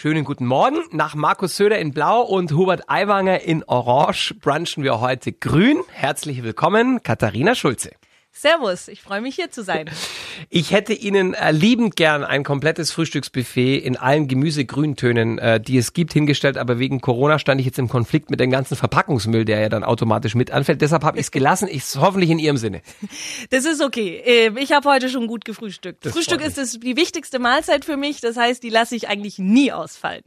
Schönen guten Morgen. Nach Markus Söder in Blau und Hubert Aiwanger in Orange brunchen wir heute grün. Herzlich willkommen, Katharina Schulze. Servus, ich freue mich hier zu sein. Ich hätte Ihnen äh, liebend gern ein komplettes Frühstücksbuffet in allen Gemüsegrüntönen, äh, die es gibt, hingestellt, aber wegen Corona stand ich jetzt im Konflikt mit dem ganzen Verpackungsmüll, der ja dann automatisch mit anfällt. Deshalb habe ich es gelassen. Ich hoffentlich in Ihrem Sinne. Das ist okay. Ähm, ich habe heute schon gut gefrühstückt. Das Frühstück ist das, die wichtigste Mahlzeit für mich. Das heißt, die lasse ich eigentlich nie ausfallen.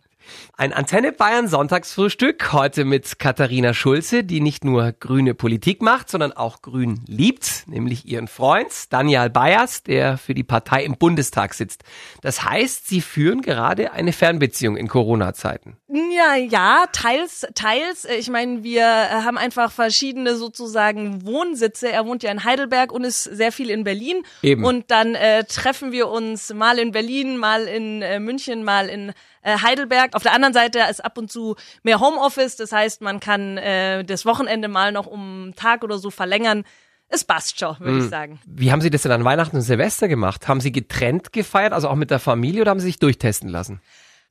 Ein Antenne Bayern Sonntagsfrühstück heute mit Katharina Schulze, die nicht nur grüne Politik macht, sondern auch grün liebt, nämlich ihren Freund Daniel Bayers, der für die Partei im Bundestag sitzt. Das heißt, sie führen gerade eine Fernbeziehung in Corona-Zeiten. Ja, ja, teils, teils. Ich meine, wir haben einfach verschiedene sozusagen Wohnsitze. Er wohnt ja in Heidelberg und ist sehr viel in Berlin. Eben. Und dann äh, treffen wir uns mal in Berlin, mal in äh, München, mal in äh, Heidelberg. Auf der anderen Seite ist ab und zu mehr Homeoffice. Das heißt, man kann äh, das Wochenende mal noch um einen Tag oder so verlängern. Es passt schon, würde ich sagen. Wie haben Sie das denn an Weihnachten und Silvester gemacht? Haben Sie getrennt gefeiert, also auch mit der Familie, oder haben Sie sich durchtesten lassen?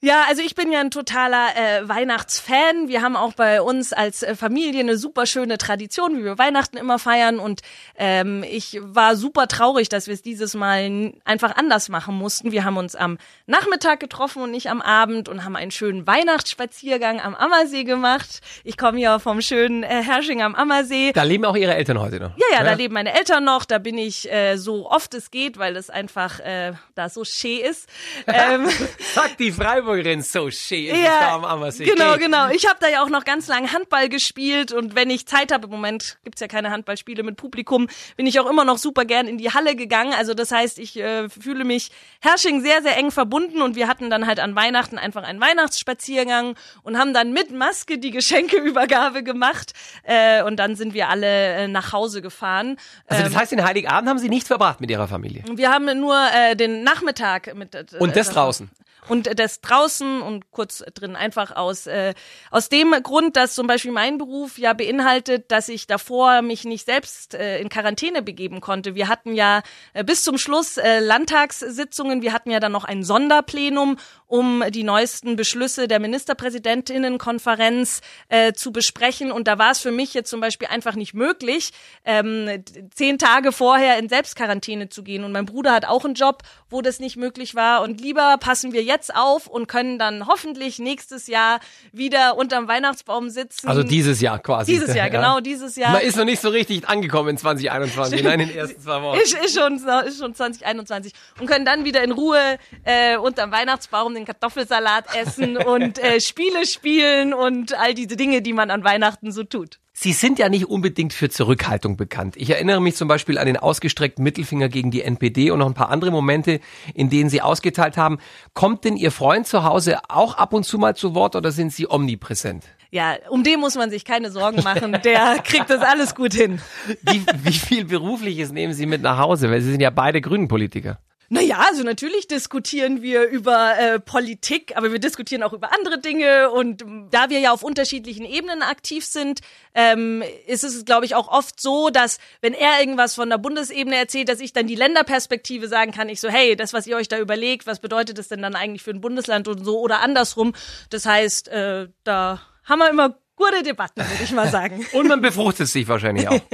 Ja, also ich bin ja ein totaler äh, Weihnachtsfan. Wir haben auch bei uns als äh, Familie eine super schöne Tradition, wie wir Weihnachten immer feiern. Und ähm, ich war super traurig, dass wir es dieses Mal einfach anders machen mussten. Wir haben uns am Nachmittag getroffen und nicht am Abend und haben einen schönen Weihnachtsspaziergang am Ammersee gemacht. Ich komme ja vom schönen äh, Hersching am Ammersee. Da leben auch Ihre Eltern heute noch. Ja, ja, da leben meine Eltern noch. Da bin ich äh, so oft es geht, weil es einfach äh, da so schee ist. Ähm, Sagt die Freiburgerin so schön. Ja, da am Ammersee. genau, genau. Ich habe da ja auch noch ganz lange Handball gespielt und wenn ich Zeit habe, im Moment gibt's ja keine Handballspiele mit Publikum, bin ich auch immer noch super gern in die Halle gegangen. Also das heißt, ich äh, fühle mich Hersching sehr, sehr eng verbunden und wir hatten dann halt an Weihnachten einfach einen Weihnachtsspaziergang und haben dann mit Maske die Geschenkeübergabe gemacht äh, und dann sind wir alle äh, nach Hause gefahren. Also das heißt, den Heiligabend haben Sie nicht verbracht mit Ihrer Familie. Wir haben nur äh, den Nachmittag mit äh, Und das äh, draußen. Und das draußen und kurz drin einfach aus äh, aus dem Grund, dass zum Beispiel mein Beruf ja beinhaltet, dass ich davor mich nicht selbst äh, in Quarantäne begeben konnte. Wir hatten ja äh, bis zum Schluss äh, Landtagssitzungen, wir hatten ja dann noch ein Sonderplenum, um die neuesten Beschlüsse der Ministerpräsidentinnenkonferenz äh, zu besprechen. Und da war es für mich jetzt zum Beispiel einfach nicht möglich, ähm, zehn Tage vorher in Selbstquarantäne zu gehen. Und mein Bruder hat auch einen Job, wo das nicht möglich war. Und lieber passen wir jetzt auf und können dann hoffentlich nächstes Jahr wieder unterm Weihnachtsbaum sitzen. Also dieses Jahr quasi. Dieses Jahr, Ja. genau, dieses Jahr. Man ist noch nicht so richtig angekommen in 2021, nein, in den ersten zwei Wochen. Ist, ist, schon, ist schon 2021 und können dann wieder in Ruhe äh, unterm Weihnachtsbaum den Kartoffelsalat essen und äh, Spiele spielen und all diese Dinge, die man an Weihnachten so tut. Sie sind ja nicht unbedingt für Zurückhaltung bekannt. Ich erinnere mich zum Beispiel an den ausgestreckten Mittelfinger gegen die NPD und noch ein paar andere Momente, in denen Sie ausgeteilt haben. Kommt denn Ihr Freund zu Hause auch ab und zu mal zu Wort oder sind Sie omnipräsent? Ja, um den muss man sich keine Sorgen machen. Der kriegt das alles gut hin. Wie, wie viel Berufliches nehmen Sie mit nach Hause? Weil Sie sind ja beide Grünen Politiker. Naja, also natürlich diskutieren wir über äh, Politik, aber wir diskutieren auch über andere Dinge. Und ähm, da wir ja auf unterschiedlichen Ebenen aktiv sind, ähm, ist es, glaube ich, auch oft so, dass wenn er irgendwas von der Bundesebene erzählt, dass ich dann die Länderperspektive sagen kann. Ich so, hey, das, was ihr euch da überlegt, was bedeutet das denn dann eigentlich für ein Bundesland und so oder andersrum. Das heißt, äh, da haben wir immer gute Debatten, würde ich mal sagen. Und man befruchtet sich wahrscheinlich auch.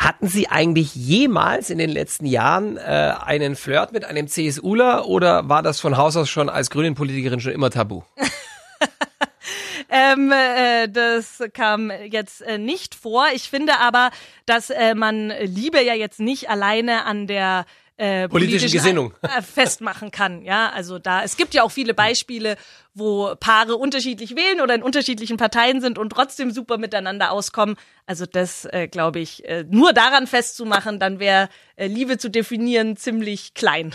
Hatten Sie eigentlich jemals in den letzten Jahren äh, einen Flirt mit einem CSUler oder war das von Haus aus schon als Grünen-Politikerin schon immer tabu? Ähm, äh, das kam jetzt äh, nicht vor. Ich finde aber, dass äh, man Liebe ja jetzt nicht alleine an der äh, Politischen Gesinnung. äh, festmachen kann. Ja, also da es gibt ja auch viele Beispiele, wo Paare unterschiedlich wählen oder in unterschiedlichen Parteien sind und trotzdem super miteinander auskommen. Also das äh, glaube ich äh, nur daran festzumachen, dann wäre äh, Liebe zu definieren ziemlich klein.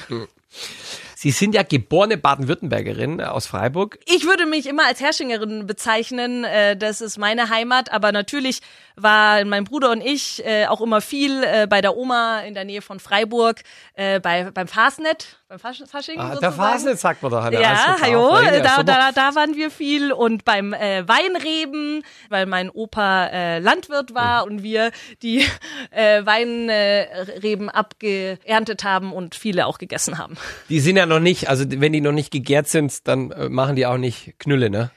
Sie sind ja geborene Baden-Württembergerin aus Freiburg. Ich würde mich immer als Herrschingerin bezeichnen. Äh, das ist meine Heimat. Aber natürlich war mein Bruder und ich äh, auch immer viel äh, bei der Oma in der Nähe von Freiburg, äh, bei, beim Fasnet, beim Fasch Fasching Ah, der. Fasnet sagt man doch. Hanna. Ja, hallo, da, da, da waren wir viel und beim äh, Weinreben, weil mein Opa äh, Landwirt war und wir die äh, Weinreben abgeerntet haben und viele auch gegessen haben. Die sind ja noch noch nicht. Also wenn die noch nicht gegärt sind, dann äh, machen die auch nicht Knülle, ne?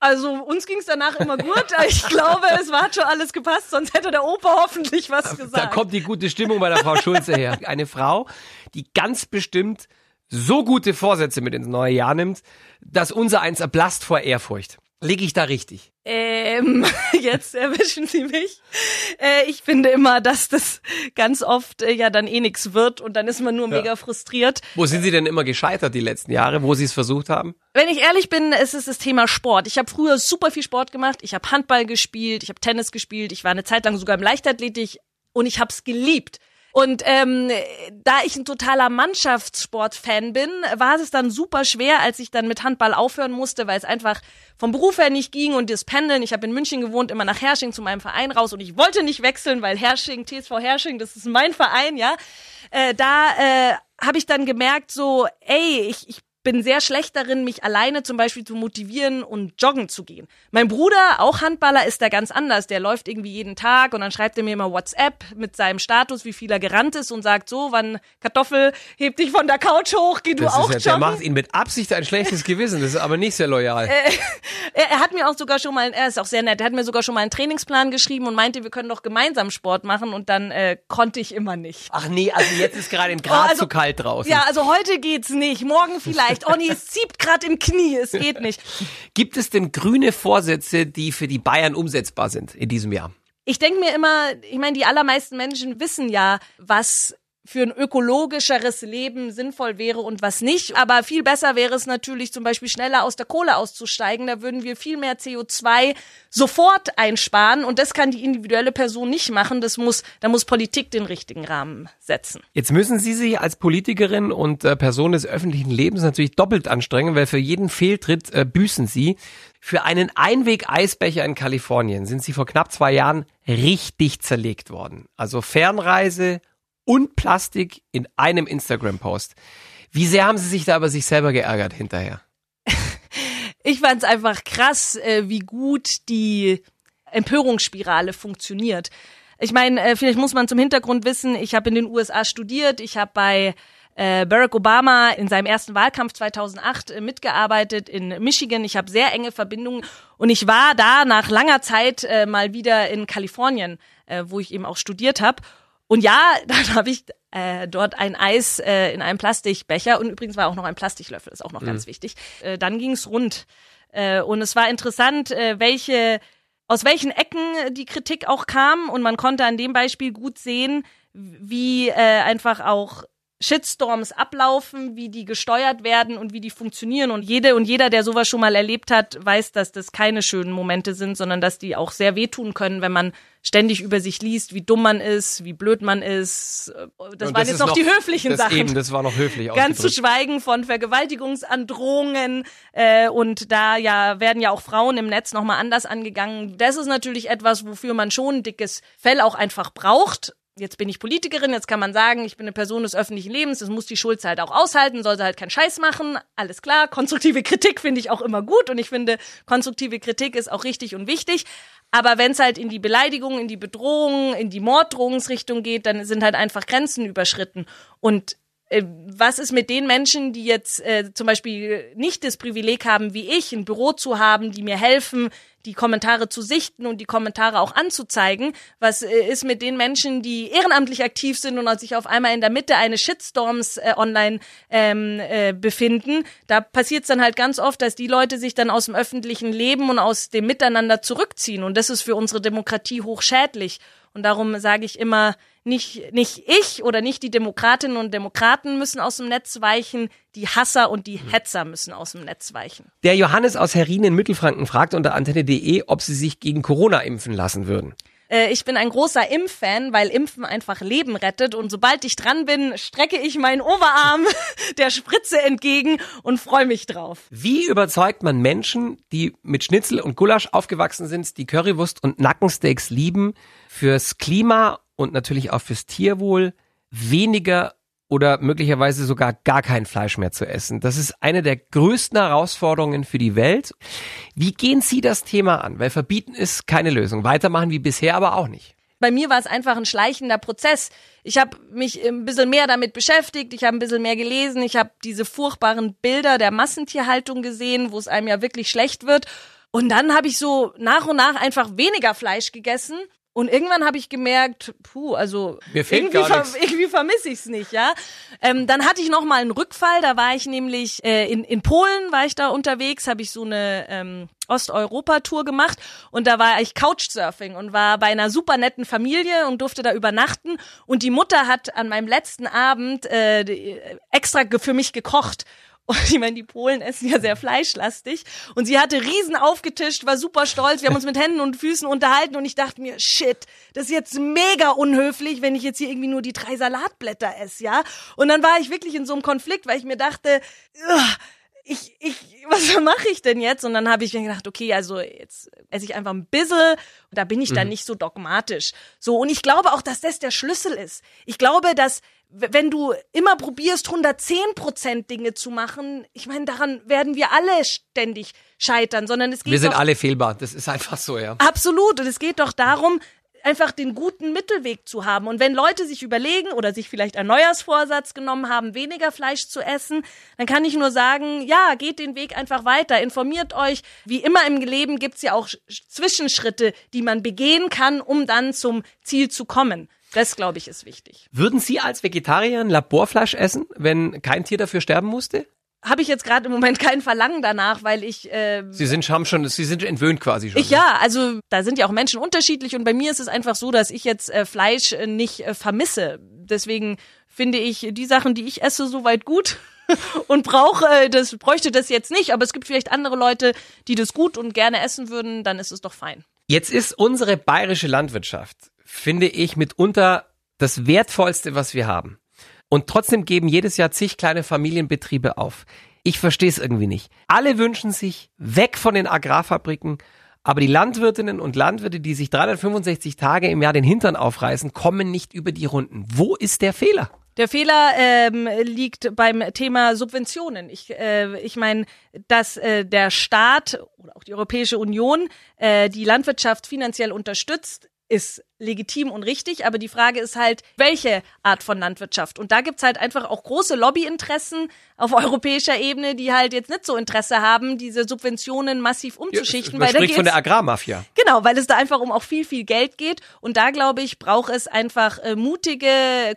Also uns ging es danach immer gut. Ich glaube, es war schon alles gepasst, sonst hätte der Opa hoffentlich was gesagt. Da kommt die gute Stimmung bei der Frau Schulze her. Eine Frau, die ganz bestimmt so gute Vorsätze mit ins neue Jahr nimmt, dass unser eins erblasst vor Ehrfurcht. Liege ich da richtig? Ähm, jetzt erwischen Sie mich. Äh, ich finde immer, dass das ganz oft äh, ja dann eh nix wird und dann ist man nur ja. mega frustriert. Wo sind Sie denn immer gescheitert die letzten Jahre, wo Sie es versucht haben? Wenn ich ehrlich bin, ist es das Thema Sport. Ich habe früher super viel Sport gemacht. Ich habe Handball gespielt, ich habe Tennis gespielt, ich war eine Zeit lang sogar im Leichtathletik und ich habe es geliebt. Und ähm, da ich ein totaler Mannschaftssport-Fan bin, war es dann super schwer, als ich dann mit Handball aufhören musste, weil es einfach vom Beruf her nicht ging und das Pendeln. Ich habe in München gewohnt, immer nach Hersching zu meinem Verein raus und ich wollte nicht wechseln, weil Hersching, TSV Hersching, das ist mein Verein, ja. Äh, da äh, habe ich dann gemerkt, so, ey, ich, ich bin sehr schlecht darin, mich alleine zum Beispiel zu motivieren und joggen zu gehen. Mein Bruder, auch Handballer, ist da ganz anders. Der läuft irgendwie jeden Tag und dann schreibt er mir immer WhatsApp mit seinem Status, wie viel er gerannt ist und sagt so, wann Kartoffel, heb dich von der Couch hoch, geh du das auch ja, joggen. Der macht ihn mit Absicht ein schlechtes Gewissen, das ist aber nicht sehr loyal. Äh, er, hat mir auch sogar schon mal, er ist auch sehr nett, er hat mir sogar schon mal einen Trainingsplan geschrieben und meinte, wir können doch gemeinsam Sport machen und dann äh, konnte ich immer nicht. Ach nee, also jetzt ist gerade in Graz oh, also, zu kalt draußen. Ja, also heute geht's nicht, morgen vielleicht. Oh nee, es zieht gerade im Knie, es geht nicht. Gibt es denn grüne Vorsätze, die für die Bayern umsetzbar sind in diesem Jahr? Ich denke mir immer, ich meine, die allermeisten Menschen wissen ja, was für ein ökologischeres Leben sinnvoll wäre und was nicht. Aber viel besser wäre es natürlich zum Beispiel schneller aus der Kohle auszusteigen. Da würden wir viel mehr CO2 sofort einsparen und das kann die individuelle Person nicht machen. Das muss, da muss Politik den richtigen Rahmen setzen. Jetzt müssen Sie sich als Politikerin und äh, Person des öffentlichen Lebens natürlich doppelt anstrengen, weil für jeden Fehltritt äh, büßen Sie. Für einen Einweg-Eisbecher in Kalifornien sind Sie vor knapp zwei Jahren richtig zerlegt worden. Also Fernreise, und Plastik in einem Instagram-Post. Wie sehr haben Sie sich da über sich selber geärgert hinterher? ich fand es einfach krass, äh, wie gut die Empörungsspirale funktioniert. Ich meine, äh, vielleicht muss man zum Hintergrund wissen, ich habe in den USA studiert, ich habe bei äh, Barack Obama in seinem ersten Wahlkampf 2008 äh, mitgearbeitet in Michigan. Ich habe sehr enge Verbindungen und ich war da nach langer Zeit mal wieder in Kalifornien, wo ich eben auch studiert habe. Und ja, dann habe ich äh, dort ein Eis äh, in einem Plastikbecher und übrigens war auch noch ein Plastiklöffel, ist auch noch mhm. ganz wichtig. Äh, dann ging's rund äh, und es war interessant, äh, welche aus welchen Ecken die Kritik auch kam und man konnte an dem Beispiel gut sehen, wie äh, einfach auch Shitstorms ablaufen, wie die gesteuert werden und wie die funktionieren. Und jede und jeder, der sowas schon mal erlebt hat, weiß, dass das keine schönen Momente sind, sondern dass die auch sehr wehtun können, wenn man ständig über sich liest, wie dumm man ist, wie blöd man ist. Das, das waren jetzt noch, noch, die höflichen das Sachen. Eben, das war noch höflich Ganz zu schweigen von Vergewaltigungsandrohungen äh, und da ja werden ja auch Frauen im Netz nochmal anders angegangen. Das ist natürlich etwas, wofür man schon ein dickes Fell auch einfach braucht jetzt bin ich Politikerin, jetzt kann man sagen, ich bin eine Person des öffentlichen Lebens, das muss die Schulze halt auch aushalten, soll sie halt keinen Scheiß machen, alles klar. Konstruktive Kritik finde ich auch immer gut und ich finde, konstruktive Kritik ist auch richtig und wichtig. Aber wenn es halt in die Beleidigung, in die Bedrohung, in die Morddrohungsrichtung geht, dann sind halt einfach Grenzen überschritten. Und was ist mit den Menschen, die jetzt äh, zum Beispiel nicht das Privileg haben, wie ich, ein Büro zu haben, die mir helfen, die Kommentare zu sichten und die Kommentare auch anzuzeigen. Was äh, ist mit den Menschen, die ehrenamtlich aktiv sind und sich auf einmal in der Mitte eines Shitstorms äh, online ähm, äh, befinden? Da passiert es dann halt ganz oft, dass die Leute sich dann aus dem öffentlichen Leben und aus dem Miteinander zurückziehen. Und das ist für unsere Demokratie hochschädlich. Und darum sage ich immer, nicht, nicht ich oder nicht die Demokratinnen und Demokraten müssen aus dem Netz weichen, die Hasser und die Hetzer müssen aus dem Netz weichen. Der Johannes aus Herrin in Mittelfranken fragt unter antenne.de, ob sie sich gegen Corona impfen lassen würden. Äh, ich bin ein großer Impffan, weil Impfen einfach Leben rettet und sobald ich dran bin, strecke ich meinen Oberarm der Spritze entgegen und freue mich drauf. Wie überzeugt man Menschen, die mit Schnitzel und Gulasch aufgewachsen sind, die Currywurst und Nackensteaks lieben, fürs Klima und natürlich auch fürs Tierwohl weniger oder möglicherweise sogar gar kein Fleisch mehr zu essen. Das ist eine der größten Herausforderungen für die Welt. Wie gehen Sie das Thema an? Weil verbieten ist keine Lösung. Weitermachen wie bisher aber auch nicht. Bei mir war es einfach ein schleichender Prozess. Ich habe mich ein bisschen mehr damit beschäftigt, ich habe ein bisschen mehr gelesen, ich habe diese furchtbaren Bilder der Massentierhaltung gesehen, wo es einem ja wirklich schlecht wird. Und dann habe ich so nach und nach einfach weniger Fleisch gegessen und irgendwann habe ich gemerkt, puh, also irgendwie, ver irgendwie vermisse ich es nicht, ja. Ähm, dann hatte ich noch mal einen Rückfall, da war ich nämlich äh, in, in Polen, war ich da unterwegs, habe ich so eine ähm, Osteuropa-Tour gemacht. Und da war ich Couchsurfing und war bei einer super netten Familie und durfte da übernachten. Und die Mutter hat an meinem letzten Abend äh, extra für mich gekocht und ich meine, die Polen essen ja sehr fleischlastig. Und sie hatte riesen aufgetischt, war super stolz. Wir haben uns mit Händen und Füßen unterhalten und ich dachte mir, shit, das ist jetzt mega unhöflich, wenn ich jetzt hier irgendwie nur die drei Salatblätter esse, ja? Und dann war ich wirklich in so einem Konflikt, weil ich mir dachte, ich, ich, was mache ich denn jetzt? Und dann habe ich mir gedacht, okay, also jetzt esse ich einfach ein bisschen, da bin ich dann Mhm. nicht so dogmatisch. So, und ich glaube auch, dass das der Schlüssel ist. Ich glaube, dass wenn du immer probierst, 110 Prozent Dinge zu machen, ich meine, daran werden wir alle ständig scheitern, sondern es geht Wir sind doch alle fehlbar. Das ist einfach so, ja. Absolut. Und es geht doch darum, einfach den guten Mittelweg zu haben. Und wenn Leute sich überlegen oder sich vielleicht einen Neujahrsvorsatz genommen haben, weniger Fleisch zu essen, dann kann ich nur sagen, ja, geht den Weg einfach weiter, informiert euch. Wie immer im Leben gibt's ja auch Sch- Zwischenschritte, die man begehen kann, um dann zum Ziel zu kommen. Das, glaube ich, ist wichtig. Würden Sie als Vegetarier ein Laborfleisch essen, wenn kein Tier dafür sterben musste? Habe ich jetzt gerade im Moment kein Verlangen danach, weil ich äh, Sie sind haben schon, Sie sind entwöhnt quasi schon. Ich ja, also da sind ja auch Menschen unterschiedlich und bei mir ist es einfach so, dass ich jetzt äh, Fleisch äh, nicht äh, vermisse. Deswegen finde ich die Sachen, die ich esse, soweit gut und brauche äh, das bräuchte das jetzt nicht, aber es gibt vielleicht andere Leute, die das gut und gerne essen würden, dann ist es doch fein. Jetzt ist unsere bayerische Landwirtschaft, finde ich, mitunter das wertvollste, was wir haben. Und trotzdem geben jedes Jahr zig kleine Familienbetriebe auf. Ich verstehe es irgendwie nicht. Alle wünschen sich weg von den Agrarfabriken, aber die Landwirtinnen und Landwirte, die sich 365 Tage im Jahr den Hintern aufreißen, kommen nicht über die Runden. Wo ist der Fehler? Der Fehler ähm, liegt beim Thema Subventionen. Ich, äh, ich meine, dass äh, der Staat oder auch die Europäische Union äh, die Landwirtschaft finanziell unterstützt, ist legitim und richtig, aber die Frage ist halt, welche Art von Landwirtschaft? Und da gibt's halt einfach auch große Lobbyinteressen auf europäischer Ebene, die halt jetzt nicht so Interesse haben, diese Subventionen massiv umzuschichten. Man weil da spricht von der Agrarmafia. Genau, weil es da einfach um auch viel, viel Geld geht. Und da, glaube ich, braucht es einfach äh, mutige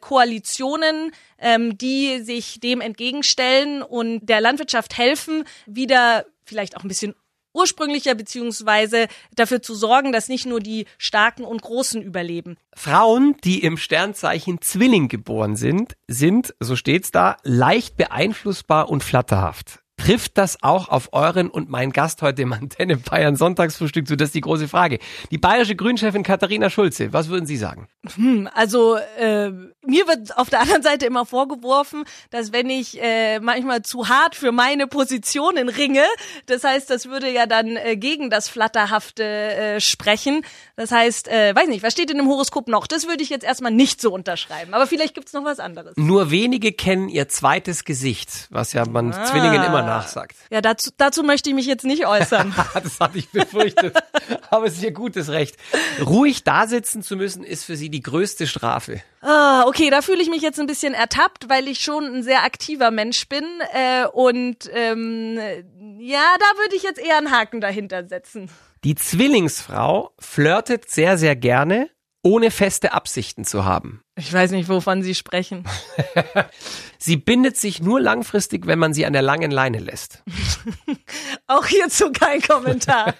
Koalitionen, ähm, die sich dem entgegenstellen und der Landwirtschaft helfen, wieder vielleicht auch ein bisschen ursprünglicher beziehungsweise dafür zu sorgen, dass nicht nur die Starken und Großen überleben. Frauen, die im Sternzeichen Zwilling geboren sind, sind, so steht's da, leicht beeinflussbar und flatterhaft. Trifft das auch auf euren und meinen Gast heute im Antenne Bayern Sonntagsfrühstück zu? Das ist die große Frage. Die bayerische Grünchefin Katharina Schulze, was würden Sie sagen? Hm, also äh, mir wird auf der anderen Seite immer vorgeworfen, dass wenn ich äh, manchmal zu hart für meine Positionen ringe, das heißt, das würde ja dann äh, gegen das Flatterhafte äh, sprechen. Das heißt, äh, weiß nicht, was steht in dem Horoskop noch? Das würde ich jetzt erstmal nicht so unterschreiben. Aber vielleicht gibt's noch was anderes. Nur wenige kennen ihr zweites Gesicht, was ja man Zwillingen immer nachsagt. Ja, dazu, dazu möchte ich mich jetzt nicht äußern. das hatte ich befürchtet. Aber es ist ihr gutes Recht. Ruhig da sitzen zu müssen, ist für sie die größte Strafe. Ah, okay, da fühle ich mich jetzt ein bisschen ertappt, weil ich schon ein sehr aktiver Mensch bin. Äh, und ähm, ja, da würde ich jetzt eher einen Haken dahinter setzen. Die Zwillingsfrau flirtet sehr, sehr gerne, ohne feste Absichten zu haben. Ich weiß nicht, wovon Sie sprechen. Sie bindet sich nur langfristig, wenn man sie an der langen Leine lässt. Auch hierzu kein Kommentar.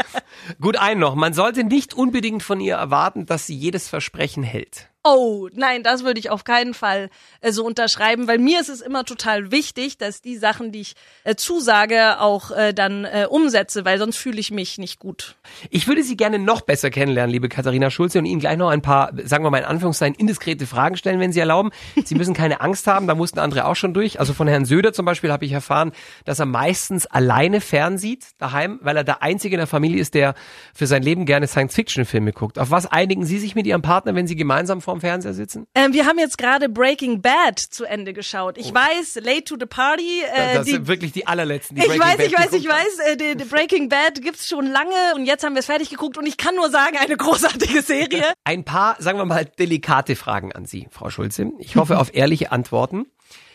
Gut, ein noch. Man sollte nicht unbedingt von ihr erwarten, dass sie jedes Versprechen hält. Oh, nein, das würde ich auf keinen Fall äh, so unterschreiben, weil mir ist es immer total wichtig, dass die Sachen, die ich äh, zusage, auch äh, dann äh, umsetze, weil sonst fühle ich mich nicht gut. Ich würde Sie gerne noch besser kennenlernen, liebe Katharina Schulze, und Ihnen gleich noch ein paar, sagen wir mal in Anführungszeichen, indiskrete Fragen stellen, wenn Sie erlauben. Sie müssen keine Angst haben, da mussten andere auch schon durch. Also von Herrn Söder zum Beispiel habe ich erfahren, dass er meistens alleine fernsieht daheim, weil er der Einzige in der Familie ist, der für sein Leben gerne Science-Fiction-Filme guckt. Auf was einigen Sie sich mit Ihrem Partner, wenn Sie gemeinsam vorm vorm Fernseher sitzen? Ähm, wir haben jetzt gerade Breaking Bad zu Ende geschaut. Ich oh. weiß, Late to the Party. Äh, das die, sind wirklich die allerletzten. Die ich weiß, ich weiß, ich weiß. Äh, die, die Breaking Bad gibt's schon lange und jetzt haben wir es fertig geguckt und ich kann nur sagen, eine großartige Serie. Ein paar, sagen wir mal, delikate Fragen an Sie, Frau Schulze. Ich hoffe auf ehrliche Antworten.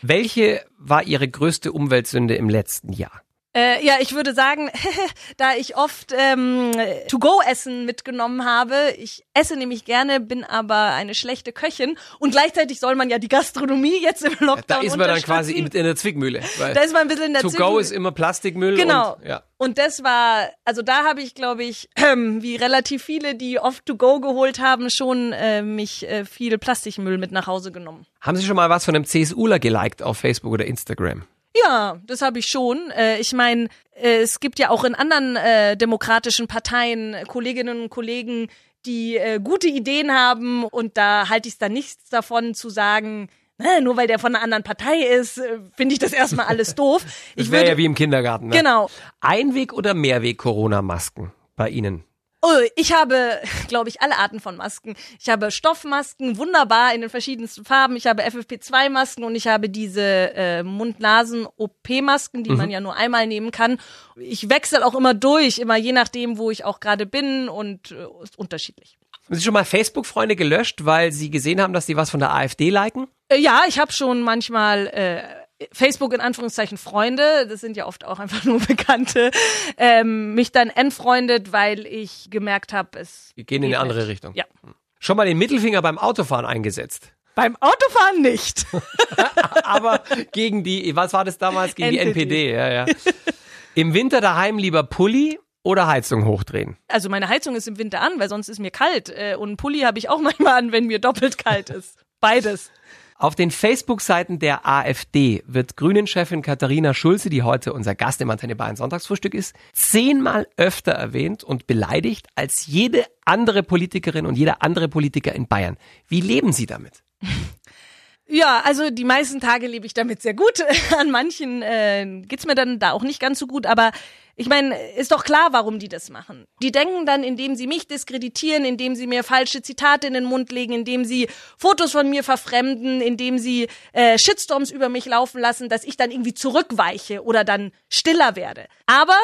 Welche war Ihre größte Umweltsünde im letzten Jahr? Äh, ja, ich würde sagen, da ich oft ähm, To-Go-Essen mitgenommen habe, ich esse nämlich gerne, bin aber eine schlechte Köchin und gleichzeitig soll man ja die Gastronomie jetzt im Lockdown Da ist man dann quasi in, der Zwickmühle. Da ist man ein bisschen in der. To-Go ist immer Plastikmüll. Genau. Und, ja. und das war, also da habe ich, glaube ich, ähm, wie relativ viele, die oft To-Go geholt haben, schon äh, mich äh, viel Plastikmüll mit nach Hause genommen. Haben Sie schon mal was von einem CSUler geliked auf Facebook oder Instagram? Ja, das habe ich schon. Äh, ich meine, äh, es gibt ja auch in anderen äh, demokratischen Parteien Kolleginnen und Kollegen, die äh, gute Ideen haben und da halte ich es dann nichts davon zu sagen, ne, nur weil der von einer anderen Partei ist, äh, finde ich das erstmal alles doof. Ich wäre ja wie im Kindergarten. Ne? Genau. Einweg- oder Mehrweg-Corona-Masken bei Ihnen? Oh, ich habe, glaube ich, alle Arten von Masken. Ich habe Stoffmasken, wunderbar in den verschiedensten Farben. Ich habe FFP2-Masken und ich habe diese äh, Mund-Nasen-OP-Masken, die mhm. man ja nur einmal nehmen kann. Ich wechsle auch immer durch, immer je nachdem, wo ich auch gerade bin und äh, ist unterschiedlich. Haben Sie schon mal Facebook-Freunde gelöscht, weil Sie gesehen haben, dass die was von der AfD liken? Äh, ja, ich habe schon manchmal äh, Facebook in Anführungszeichen Freunde, das sind ja oft auch einfach nur Bekannte, ähm, mich dann entfreundet, weil ich gemerkt habe, es. Wir gehen in eine andere Richtung. Ja. Schon mal den Mittelfinger beim Autofahren eingesetzt. Beim Autofahren nicht. Aber gegen die, was war das damals? Gegen NPD. die NPD, ja, ja. Im Winter daheim lieber Pulli oder Heizung hochdrehen? Also meine Heizung ist im Winter an, weil sonst ist mir kalt. Äh, und einen Pulli habe ich auch manchmal an, wenn mir doppelt kalt ist. Beides. Auf den Facebook-Seiten der AfD wird Grünen-Chefin Katharina Schulze, die heute unser Gast im Antenne Bayern Sonntagsfrühstück ist, zehnmal öfter erwähnt und beleidigt als jede andere Politikerin und jeder andere Politiker in Bayern. Wie leben Sie damit? Ja, also die meisten Tage lebe ich damit sehr gut. An manchen äh, geht's mir dann da auch nicht ganz so gut, aber ich meine, ist doch klar, warum die das machen. Die denken dann, indem sie mich diskreditieren, indem sie mir falsche Zitate in den Mund legen, indem sie Fotos von mir verfremden, indem sie äh, Shitstorms über mich laufen lassen, dass ich dann irgendwie zurückweiche oder dann stiller werde. Aber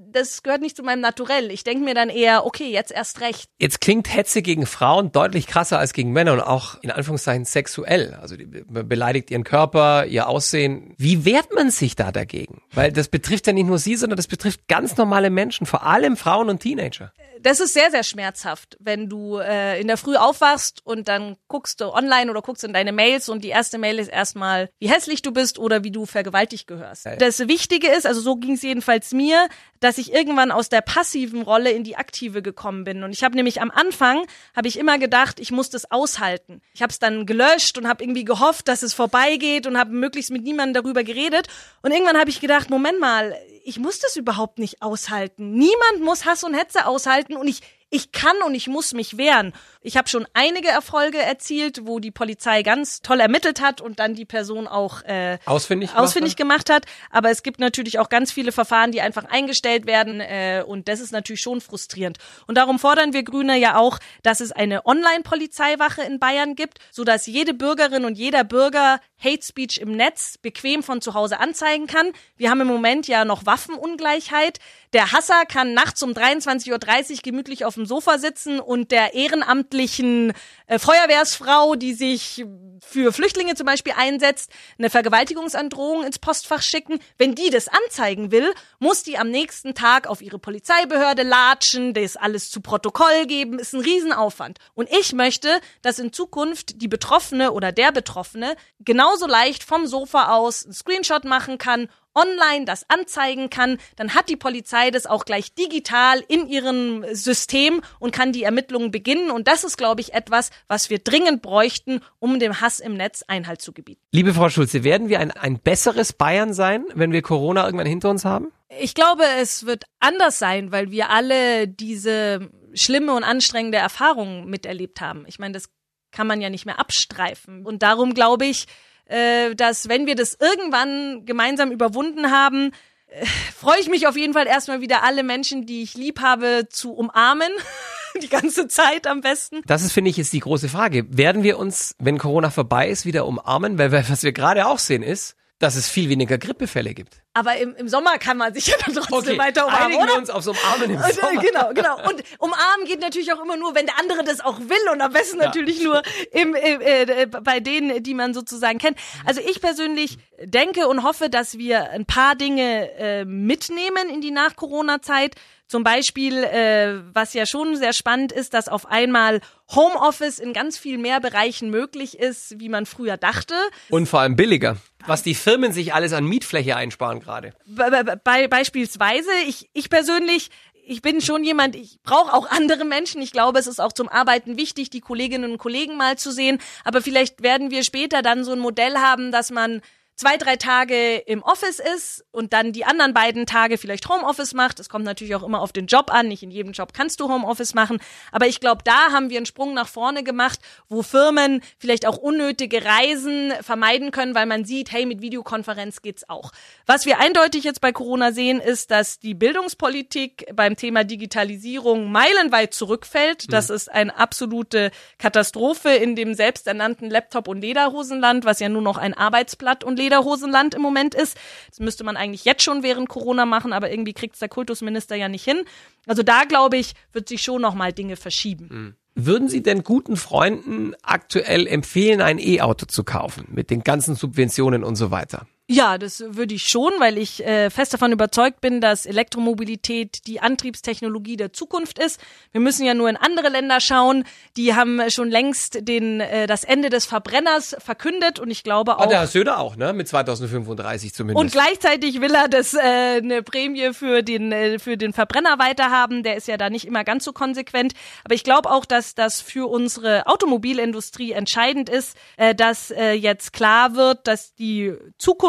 das gehört nicht zu meinem Naturell. Ich denke mir dann eher, okay, jetzt erst recht. Jetzt klingt Hetze gegen Frauen deutlich krasser als gegen Männer und auch in Anführungszeichen sexuell. Also die beleidigt ihren Körper, ihr Aussehen. Wie wehrt man sich da dagegen? Weil das betrifft ja nicht nur sie, sondern das betrifft betrifft ganz normale Menschen, vor allem Frauen und Teenager. Das ist sehr, sehr schmerzhaft, wenn du äh, in der Früh aufwachst und dann guckst du online oder guckst in deine Mails und die erste Mail ist erstmal, wie hässlich du bist oder wie du vergewaltigt gehörst. Ja. Das Wichtige ist, also so ging es jedenfalls mir, dass ich irgendwann aus der passiven Rolle in die aktive gekommen bin. Und ich habe nämlich am Anfang, habe ich immer gedacht, ich muss das aushalten. Ich habe es dann gelöscht und habe irgendwie gehofft, dass es vorbeigeht und habe möglichst mit niemandem darüber geredet. Und irgendwann habe ich gedacht, Moment mal, ich muss das überhaupt nicht aushalten. Niemand muss Hass und Hetze aushalten und ich ich kann und ich muss mich wehren. Ich habe schon einige Erfolge erzielt, wo die Polizei ganz toll ermittelt hat und dann die Person auch äh, ausfindig, ausfindig gemacht hat. Aber es gibt natürlich auch ganz viele Verfahren, die einfach eingestellt werden äh, und das ist natürlich schon frustrierend. Und darum fordern wir Grüne ja auch, dass es eine Online-Polizeiwache in Bayern gibt, so dass jede Bürgerin und jeder Bürger Hate Speech im Netz bequem von zu Hause anzeigen kann. Wir haben im Moment ja noch Waffenungleichheit. Der Hasser kann nachts um 23.30 Uhr gemütlich auf dem Sofa sitzen und der ehrenamtlichen äh, Feuerwehrsfrau, die sich für Flüchtlinge zum Beispiel einsetzt, eine Vergewaltigungsandrohung ins Postfach schicken. Wenn die das anzeigen will, muss die am nächsten Tag auf ihre Polizeibehörde latschen, das alles zu Protokoll geben, ist ein Riesenaufwand. Und ich möchte, dass in Zukunft die Betroffene oder der Betroffene genauso leicht vom Sofa aus einen Screenshot machen kann online das anzeigen kann, dann hat die Polizei das auch gleich digital in ihrem System und kann die Ermittlungen beginnen. Und das ist, glaube ich, etwas, was wir dringend bräuchten, um dem Hass im Netz Einhalt zu gebieten. Liebe Frau Schulze, werden wir ein, ein besseres Bayern sein, wenn wir Corona irgendwann hinter uns haben? Ich glaube, es wird anders sein, weil wir alle diese schlimme und anstrengende Erfahrung miterlebt haben. Ich meine, das kann man ja nicht mehr abstreifen. Und darum glaube ich, äh, dass wenn wir das irgendwann gemeinsam überwunden haben, äh, freue ich mich auf jeden Fall erstmal wieder alle Menschen, die ich lieb habe, zu umarmen. die ganze Zeit am besten. Das ist, finde ich, jetzt die große Frage. Werden wir uns, wenn Corona vorbei ist, wieder umarmen? Weil was wir gerade auch sehen ist, dass es viel weniger Grippefälle gibt. Aber im, im Sommer kann man sich ja dann trotzdem Okay, weiter umarmen, einigen wir oder? uns aufs Umarmen im Und, äh, Sommer. Genau, genau. Und umarmen geht natürlich auch immer nur, wenn der andere das auch will und am besten Ja. natürlich nur im, im, äh, bei denen, die man sozusagen kennt. Also ich persönlich denke und hoffe, dass wir ein paar Dinge äh, mitnehmen in die Nach-Corona-Zeit. Zum Beispiel, äh, was ja schon sehr spannend ist, dass auf einmal Homeoffice in ganz viel mehr Bereichen möglich ist, wie man früher dachte. Und vor allem billiger. Was die Firmen sich alles an Mietfläche einsparen gerade. Be be bei, beispielsweise, ich, ich persönlich, ich bin schon jemand, ich brauche auch andere Menschen. Ich glaube, es ist auch zum Arbeiten wichtig, die Kolleginnen und Kollegen mal zu sehen. Aber vielleicht werden wir später dann so ein Modell haben, dass man zwei, drei Tage im Office ist und dann die anderen beiden Tage vielleicht Homeoffice macht. Es kommt natürlich auch immer auf den Job an. Nicht in jedem Job kannst du Homeoffice machen. Aber ich glaube, da haben wir einen Sprung nach vorne gemacht, wo Firmen vielleicht auch unnötige Reisen vermeiden können, weil man sieht, hey, mit Videokonferenz geht's auch. Was wir eindeutig jetzt bei Corona sehen, ist, dass die Bildungspolitik beim Thema Digitalisierung meilenweit zurückfällt. Das ist eine absolute Katastrophe in dem selbsternannten Laptop- und Lederhosenland, was ja nur noch ein Arbeitsblatt und Lederhosenland im Moment ist. Das müsste man eigentlich jetzt schon während Corona machen, aber irgendwie kriegt's der Kultusminister ja nicht hin. Also da, glaube ich, wird sich schon noch mal Dinge verschieben. Würden Sie denn guten Freunden aktuell empfehlen, ein E-Auto zu kaufen? Mit den ganzen Subventionen und so weiter? Ja, das würde ich schon, weil ich äh, fest davon überzeugt bin, dass Elektromobilität die Antriebstechnologie der Zukunft ist. Wir müssen ja nur in andere Länder schauen. Die haben schon längst den, äh, das Ende des Verbrenners verkündet und ich glaube Ah, auch. der Herr Söder auch, ne? Mit 2035 zumindest. Und gleichzeitig will er das äh, eine Prämie für den äh, für den Verbrenner weiterhaben. Der ist ja da nicht immer ganz so konsequent. Aber ich glaube auch, dass das für unsere Automobilindustrie entscheidend ist, äh, dass äh, jetzt klar wird, dass die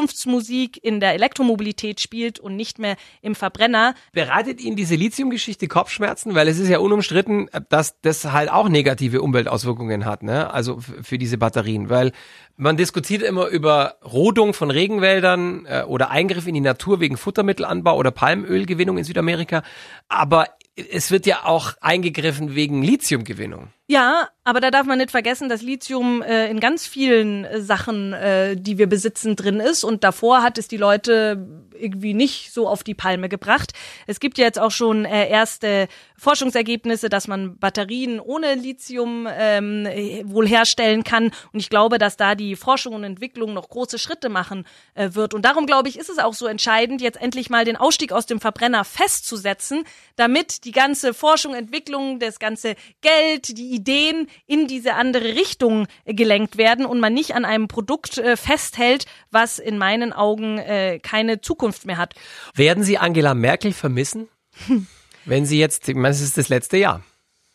Zukunftsmusik in der Elektromobilität spielt und nicht mehr im Verbrenner. Bereitet Ihnen diese Lithium-Geschichte Kopfschmerzen? Weil es ist ja unumstritten, dass das halt auch negative Umweltauswirkungen hat, ne? Also für diese Batterien. Weil man diskutiert immer über Rodung von Regenwäldern äh, oder Eingriff in die Natur wegen Futtermittelanbau oder Palmölgewinnung in Südamerika. Aber es wird ja auch eingegriffen wegen Lithiumgewinnung. Ja, aber da darf man nicht vergessen, dass Lithium äh, in ganz vielen äh, Sachen, äh, die wir besitzen, drin ist. Und davor hat es die Leute irgendwie nicht so auf die Palme gebracht. Es gibt ja jetzt auch schon äh, erste Forschungsergebnisse, dass man Batterien ohne Lithium ähm, äh, wohl herstellen kann. Und ich glaube, dass da die Forschung und Entwicklung noch große Schritte machen äh, wird. Und darum glaube ich, ist es auch so entscheidend, jetzt endlich mal den Ausstieg aus dem Verbrenner festzusetzen, damit die ganze Forschung, Entwicklung, das ganze Geld, die Ideen in diese andere Richtung äh, gelenkt werden und man nicht an einem Produkt äh, festhält, was in meinen Augen äh, keine Zukunft mehr hat. Werden Sie Angela Merkel vermissen? Wenn Sie jetzt, ich meine, es ist das letzte Jahr.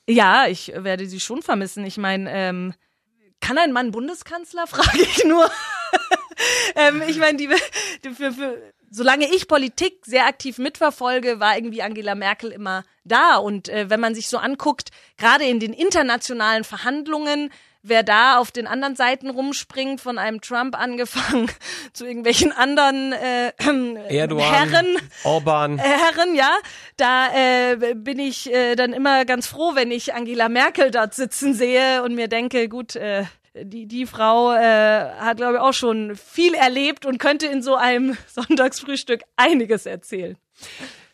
Ja, ich werde sie schon vermissen. Ich meine, ähm, kann ein Mann Bundeskanzler, frage ich nur. ähm, ich meine, die, die für, für, solange ich Politik sehr aktiv mitverfolge, war irgendwie Angela Merkel immer da. Und äh, wenn man sich so anguckt, gerade in den internationalen Verhandlungen, wer da auf den anderen Seiten rumspringt, von einem Trump angefangen zu irgendwelchen anderen äh, Erdogan, Herren, Orban. äh, Herren, ja, da äh, bin ich äh, dann immer ganz froh, wenn ich Angela Merkel dort sitzen sehe und mir denke, gut, äh, die, die Frau äh, hat, glaube ich, auch schon viel erlebt und könnte in so einem Sonntagsfrühstück einiges erzählen.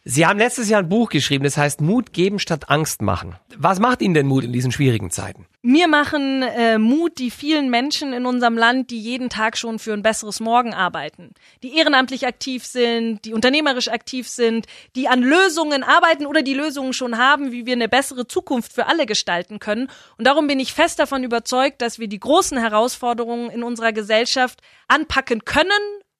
Sie haben letztes Jahr ein Buch geschrieben, das heißt Mut geben statt Angst machen. Was macht Ihnen denn Mut in diesen schwierigen Zeiten? Mir machen äh, Mut die vielen Menschen in unserem Land, die jeden Tag schon für ein besseres Morgen arbeiten, die ehrenamtlich aktiv sind, die unternehmerisch aktiv sind, die an Lösungen arbeiten oder die Lösungen schon haben, wie wir eine bessere Zukunft für alle gestalten können. Und darum bin ich fest davon überzeugt, dass wir die großen Herausforderungen in unserer Gesellschaft anpacken können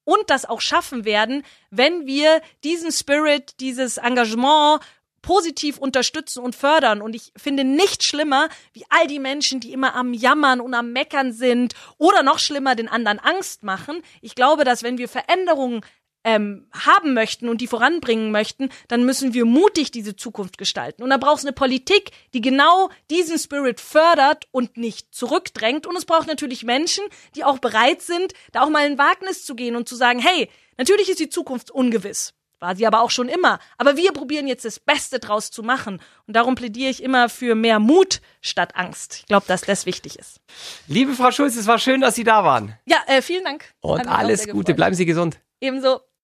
und das auch schaffen werden, wenn wir diesen Spirit, dieses Engagement positiv unterstützen und fördern. Und ich finde nicht schlimmer, wie all die Menschen, die immer am Jammern und am Meckern sind oder noch schlimmer den anderen Angst machen. Ich glaube, dass wenn wir Veränderungen ähm, haben möchten und die voranbringen möchten, dann müssen wir mutig diese Zukunft gestalten. Und da braucht es eine Politik, die genau diesen Spirit fördert und nicht zurückdrängt. Und es braucht natürlich Menschen, die auch bereit sind, da auch mal ein Wagnis zu gehen und zu sagen, hey, natürlich ist die Zukunft ungewiss. War sie aber auch schon immer. Aber wir probieren jetzt das Beste draus zu machen. Und darum plädiere ich immer für mehr Mut statt Angst. Ich glaube, dass das wichtig ist. Liebe Frau Schulz, es war schön, dass Sie da waren. Ja, äh, vielen Dank. Und alles Gute. Bleiben Sie gesund. Ebenso.